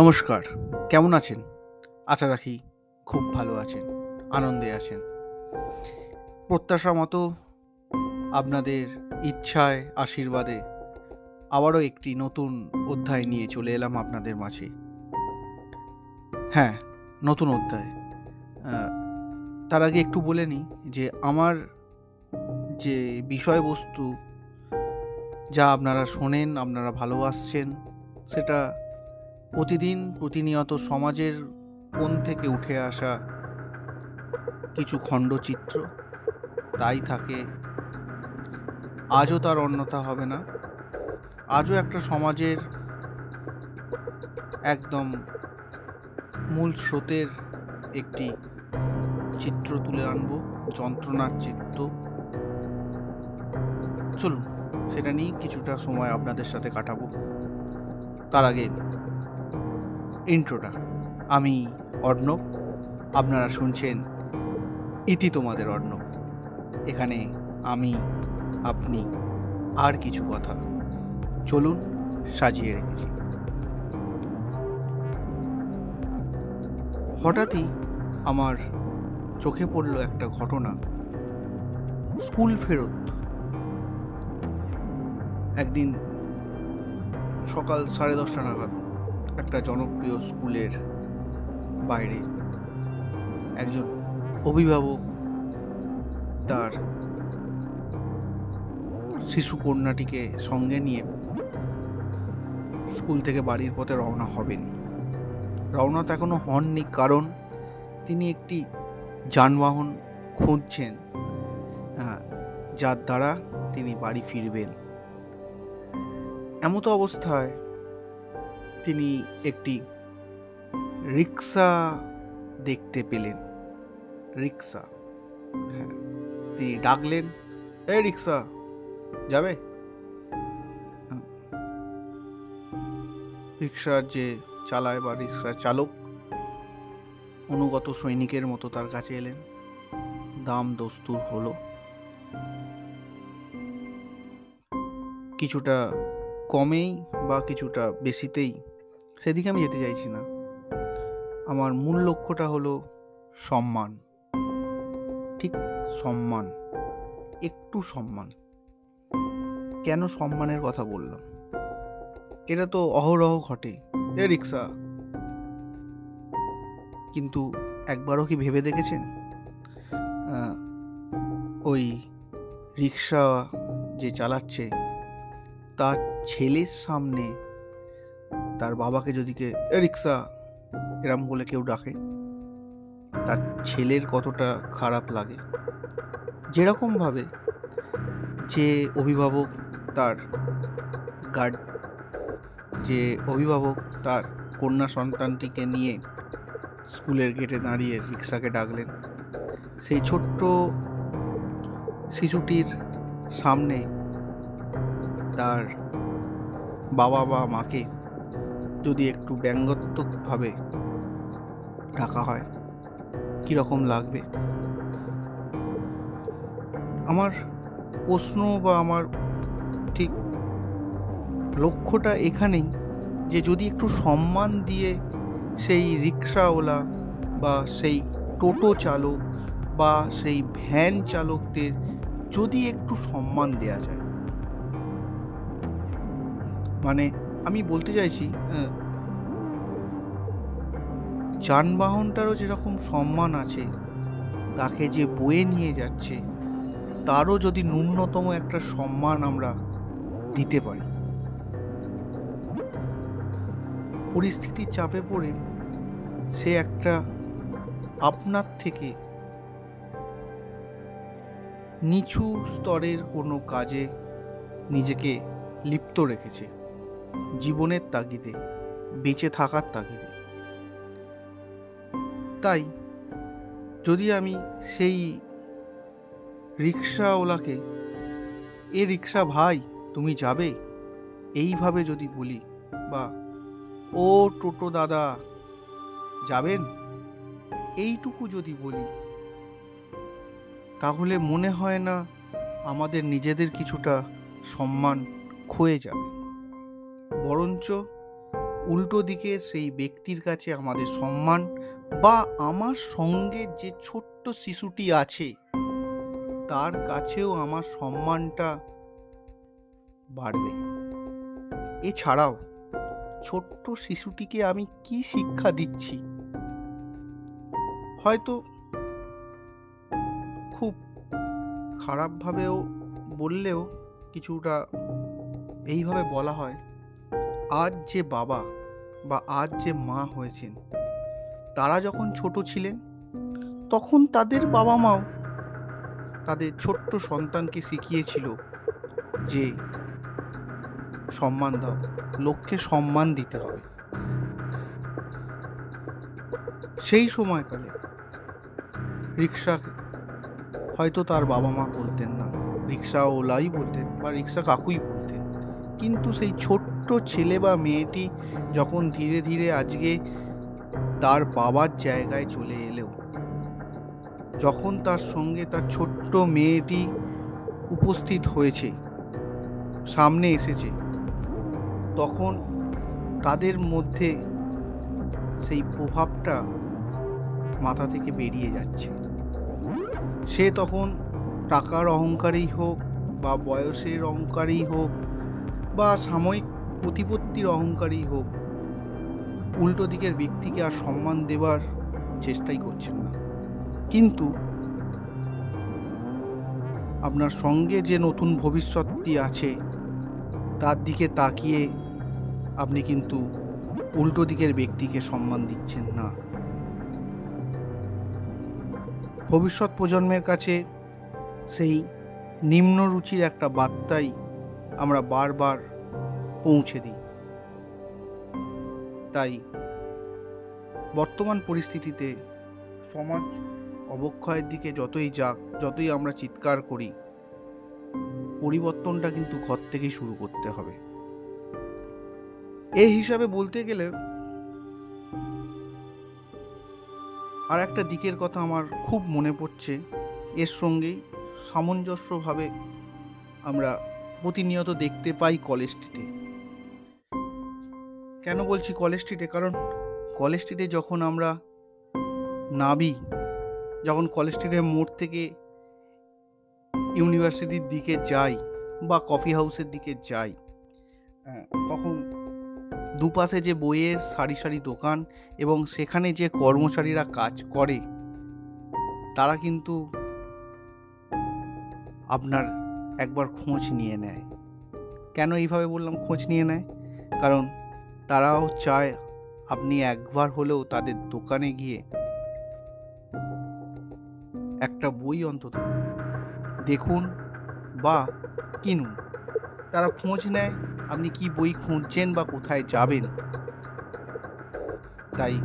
নমস্কার, কেমন আছেন? আশা রাখি খুব ভালো আছেন, আনন্দে আছেন। প্রত্যাশা মতো আপনাদের ইচ্ছায়, আশীর্বাদে আবারও একটি নতুন অধ্যায় নিয়ে চলে এলাম আপনাদের মাঝে। হ্যাঁ নতুন অধ্যায়। তার আগে একটু বলে নিই যে আমার যে বিষয়বস্তু যা আপনারা শোনেন, আপনারা ভালোবাসছেন, সেটা প্রতিদিন প্রতিনিয়ত সমাজের কোণ থেকে উঠে আসা কিছু খণ্ডচিত্র, তাই থাকে। আজও তার অন্যথা হবে না। আজও একটা সমাজের একদম মূল স্রোতের একটি চিত্র তুলে আনব, যন্ত্রণার চিত্র। চলুন, সেটা নিয়ে কিছুটা সময় আপনাদের সাথে কাটাবো। তার আগে ইন্ট্রোটা আমি অর্ণব। আপনারা শুনছেন ইতি তোমাদের অর্ণব। এখানে আমি, আপনি, আর কিছু কথা। চলুন সাজিয়ে রেখেছি। হঠাৎই আমার চোখে পড়ল একটা ঘটনা। স্কুল ফেরত। একদিন সকাল সাড়ে দশটা নাগাদ। একটা জনপ্রিয় স্কুলের বাইরে একজন অভিভাবক তার শিশু কন্যাটিকে সঙ্গে নিয়ে স্কুল থেকে বাড়ির পথে রওনা হবেন। রওনা তো এখনও হননি, কারণ তিনি একটি যানবাহন খুঁজছেন যার দ্বারা তিনি বাড়ি ফিরবেন। এমতো অবস্থায় তিনি একটি রিক্সা দেখতে পেলেন। রিক্সা হ্যাঁ। তিনি ডাকলেন, এই রিক্সা, যাবে? রিক্সার যে চালায় বা রিক্সার চালক, অনুগত সৈনিকের মতো তার কাছে এলেন। দাম দস্তুর হলো। কিছুটা কমেই বা কিছুটা বেশিতেই সেদিকে আমি যেতে চাইছি না। আমার মূল লক্ষ্যটা হলো সম্মান। ঠিক সম্মান। একটু সম্মান। কেন সম্মানের কথা বললাম? এটা তো অহরহ ঘটে। এ রিক্সা। কিন্তু একবারও কি ভেবে দেখেছেন? ওই রিক্সা যে চালাচ্ছে, তার ছেলের সামনে তার বাবাকে যদি কে রিক্সা, এরম বলে কেউ ডাকে। তার ছেলের কতটা খারাপ লাগে। যেরকমভাবে যে অভিভাবক তার গার্ড যে অভিভাবক তার কন্যা সন্তানটিকে নিয়ে স্কুলের গেটে দাঁড়িয়ে রিক্সাকে ডাকলেন, সেই ছোট্ট শিশুটির সামনে তার বাবা বা মাকে যদি একটু ব্যঙ্গাত্মকভাবে ডাকা হয়, কীরকম লাগবে? আমার প্রশ্ন বা আমার ঠিক লক্ষ্যটা এখানেই যে যদি একটু সম্মান দিয়ে সেই রিক্সাওয়ালা বা সেই টোটো চালক বা সেই ভ্যান চালকদের যদি একটু সম্মান দেয়া যায়। মানে আমি বলতে চাইছি যানবাহনটারও যেরকম সম্মান আছে, তাকে যে বয়ে নিয়ে যাচ্ছে, তারও যদি ন্যূনতম একটা সম্মান আমরা দিতে পারি। পরিস্থিতির চাপে পড়ে সে একটা আপনার থেকে নিচু স্তরের কোনো কাজে নিজেকে লিপ্ত রেখেছে। জীবনের তাগিদে, বেঁচে থাকার তাগিদে। তাই, যদি আমি সেই রিক্সাওয়ালাকে, এ রিক্সা ভাই, তুমি যাবে? এইভাবে যদি বলি, বা, ও টোটো দাদা, যাবেন? এইটুকু যদি বলি, তাহলে মনে হয় না আমাদের নিজেদের কিছুটা সম্মান ক্ষয়ে যাবে। বরঞ্চ উল্টো দিকে সেই ব্যক্তির কাছে আমাদের সম্মান বা আমার সঙ্গে যে ছোট্ট শিশুটি আছে, তার কাছেও আমার সম্মানটা বাড়বে। এছাড়াও, ছোট্ট শিশুটিকে আমি কি শিক্ষা দিচ্ছি? হয়তো খুব খারাপভাবেও বললেও কিছুটা এইভাবে বলা হয়। আজ যে বাবা বা আজ যে মা হয়েছেন, তারা যখন ছোট ছিলেন, তখন তাদের বাবা মাও তাদের ছোট্ট সন্তানকে শিখিয়েছিল যে সম্মান দাও লোককে সম্মান দিতে হবে। সেই সময়কালে রিক্সা হয়তো তার বাবা মা বলতেন না। রিক্সা ওলাই বলতেন বা রিক্সা কাকুই বলতেন। কিন্তু সেই ছোট্ট ছেলে বা মেয়েটি যখন ধীরে ধীরে আজকে তার বাবার জায়গায় চলে এলেও, যখন তার সঙ্গে তার ছোট্ট মেয়েটি উপস্থিত হয়েছে, সামনে এসেছে, তখন তাদের মধ্যে সেই প্রভাবটা মাথা থেকে বেরিয়ে যাচ্ছে। সে তখন টাকার অহংকারই হোক বা বয়সের অহংকারই হোক বা সাময়িক প্রতিপত্তির অহংকারই হোক, উল্টো দিকের ব্যক্তিকে আর সম্মান দেওয়ার চেষ্টাই করছেন না। কিন্তু আপনার সঙ্গে যে নতুন ভবিষ্যৎটি আছে, তার দিকে তাকিয়ে আপনি কিন্তু উল্টো দিকের ব্যক্তিকে সম্মান দিচ্ছেন না। ভবিষ্যৎ প্রজন্মের কাছে সেই নিম্নরুচির একটা বার্তাই আমরা বারবার পৌঁছে দিই। তাই বর্তমান পরিস্থিতিতে সমাজ অবক্ষয়ের দিকে যতই যাক, যতই আমরা চিৎকার করি, পরিবর্তনটা কিন্তু ঘর থেকেই শুরু করতে হবে। এই হিসাবে বলতে গেলে আর একটা দিকের কথা আমার খুব মনে পড়ছে। এর সঙ্গেই সামঞ্জস্যভাবে আমরা প্রতিনিয়ত দেখতে পাই কলেজ স্ট্রিটে। কেন বলছি কলেজ স্ট্রিটে? কারণ কলেজ স্ট্রিটে যখন আমরা নাবি যখন কলেজ স্ট্রিটের মোড় থেকে ইউনিভার্সিটির দিকে যাই বা কফি হাউসের দিকে যাই তখন দুপাশে যে বইয়ের সারি সারি দোকান এবং সেখানে যে কর্মচারীরা কাজ করে, তারা কিন্তু আপনার একবার খোঁজ নিয়ে নেয়। কেন এইভাবে বললাম খোঁজ নিয়ে নেয়? কারণ তারাও চায় আপনি একবার হলেও তাদের দোকানে গিয়ে একটা বই অন্তত দেখুন বা কিনুন। তারা খোঁজ নেয়, আপনি কি বই খুঁজছেন বা কোথায় যাবেন? তাই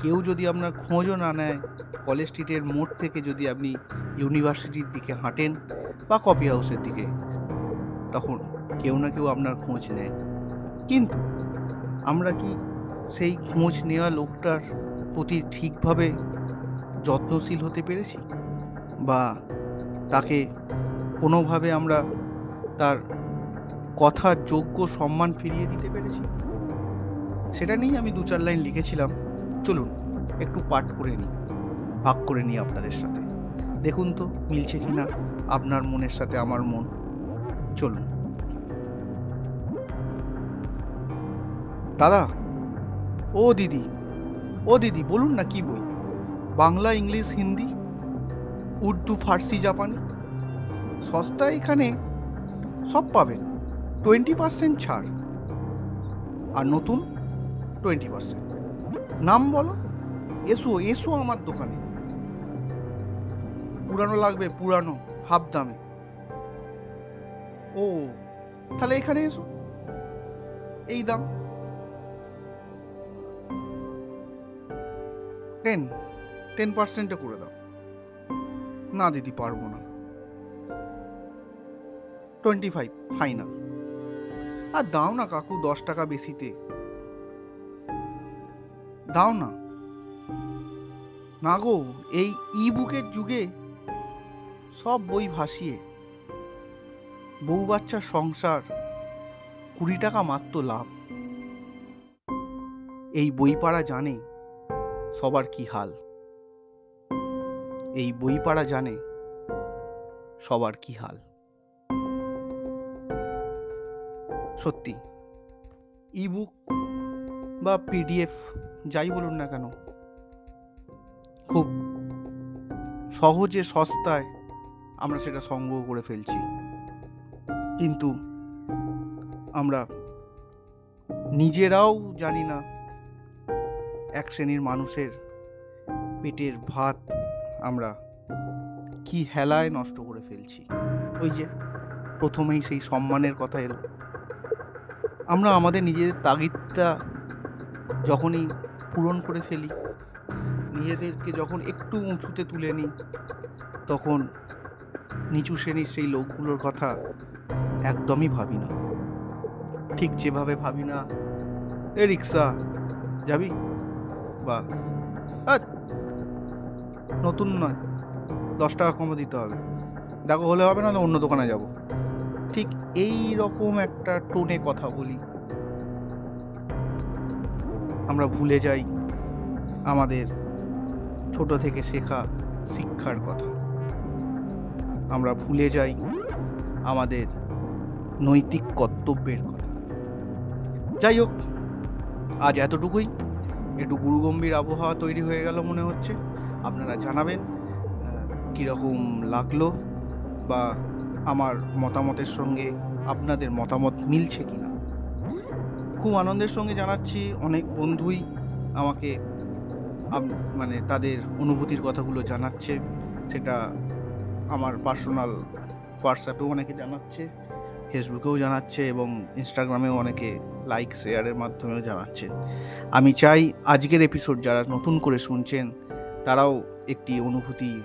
কেউ যদি আপনার খোঁজও না নেয় কলেজ স্ট্রিটের মোড় থেকে যদি আপনি ইউনিভার্সিটির দিকে হাঁটেন বা কপি হাউসের দিকে, তখন কেউ না কেউ আপনার খোঁজ নেয়। কিন্তু আমরা কি সেই খোঁজ নেওয়া লোকটার প্রতি ঠিকভাবে যত্নশীল হতে পেরেছি? বা তাকে কোনোভাবে আমরা তার কথার যোগ্য, সম্মান ফিরিয়ে দিতে পেরেছি? সেটা নিয়েই আমি দু চার লাইন লিখেছিলাম। চলুন, একটু পাঠ করে নিই। ভাগ করে নিই আপনাদের সাথে। দেখুন তো, মিলছে কিনা আপনার মনের সাথে আমার মন। চলুন। দাদা, ও দিদি ও দিদি, বলুন না কি বই? বাংলা, ইংলিশ, হিন্দি, উর্দু, ফার্সি, জাপানি। সস্তায় এখানে সব পাবেন। টোয়েন্টি পার্সেন্ট ছাড়। আর নতুন টোয়েন্টি পার্সেন্ট। নাম বলো। এসো এসো আমার দোকানে। পুরানো লাগবে, পুরানো, হাফ দামে। ও, তাহলে এখানে এসো। এই দাম। টেন টেন পার্সেন্টে করে দাও। না দিদি, পারব না। Twenty five final. আর দাও না কাকু, দশ টাকা বেশিতে। দাও না। না গো, এই ই বুকের যুগে সব বই ভাসিয়ে। বউ বাচ্চার সংসার, কুড়ি টাকা মাত্র লাভ। এই বই পাড়া জানে সবার কি হাল। এই বই পাড়া জানে সবার কি হাল। সত্যি ইবুক বা পিডিএফ যাই বলুন না কেন, খুব সহজে সস্তায় আমরা সেটা সংগ্রহ করে ফেলছি। কিন্তু আমরা নিজেরাও জানি না এক শ্রেণির মানুষের পেটের ভাত আমরা কি হেলায় নষ্ট করে ফেলছি। ওই যে প্রথমেই সেই সম্মানের কথা এলো। আমরা আমাদের নিজেদের তাগিদটা যখনই পূরণ করে ফেলি, নিজেদেরকে যখন একটু উঁচুতে তুলে নিই, তখন নিচু শ্রেণির সেই লোকগুলোর কথা একদমই ভাবি না। ঠিক যেভাবে ভাবি না, এ রিক্সা, যাবি? বা আর নতুন নয়, দশ টাকা কমে দিতে হবে। দেখো, হলে হবে না অন্য দোকানে যাব। ঠিক এই রকম একটা টোনে কথা বলি। আমরা ভুলে যাই আমাদের ছোট থেকে শেখা শিক্ষার কথা। আমরা ভুলে যাই আমাদের নৈতিক কর্তব্যের কথা। যাই হোক, আজ এতটুকুই। একটু গুরুগম্ভীর আবহাওয়া তৈরি হয়ে গেল মনে হচ্ছে। আপনারা জানাবেন কীরকম লাগল বা আমার মতামতের সঙ্গে আপনাদের মতামত মিলছে কি না খুব আনন্দের সঙ্গে জানাচ্ছি, অনেক বন্ধুই আমাকে মানে তাদের অনুভূতির কথাগুলো জানাচ্ছে। সেটা আমার পার্সোনাল হোয়াটসঅ্যাপেও অনেকে জানাচ্ছে ফেসবুকেও জানাচ্ছে এবং ইনস্টাগ্রামেও অনেকে লাইক শেয়ারের মাধ্যমেও জানাচ্ছে। আমি চাই আজকের এপিসোড যারা নতুন করে শুনছেন, তারাও একটি অনুভূতি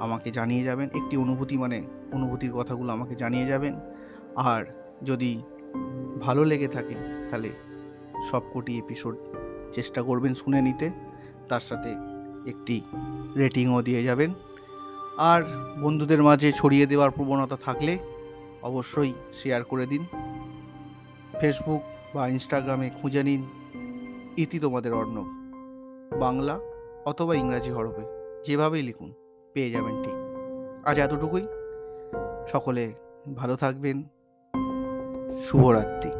আমাকে জানিয়ে যাবেন। একটি অনুভূতি মানে অনুভূতির কথাগুলো আমাকে জানিয়ে যাবেন। আর যদি ভালো লেগে থাকে, তাহলে সবকটি এপিসোড চেষ্টা করবেন শুনে নিতে। তার সাথে একটি রেটিংও দিয়ে যাবেন। আর বন্ধুদের মাঝে ছড়িয়ে দেওয়ার প্রবণতা থাকলে অবশ্যই শেয়ার করে দিন। ফেসবুক বা ইনস্টাগ্রামে খুঁজে নিন। ইতি তোমাদের অর্ণব। বাংলা অথবা ইংরাজি হরফে যেভাবেই লিখুন, পেয়ে যাবেন ঠিক। আজ এতটুকুই। সকলে ভালো থাকবেন। শুভরাত্রি।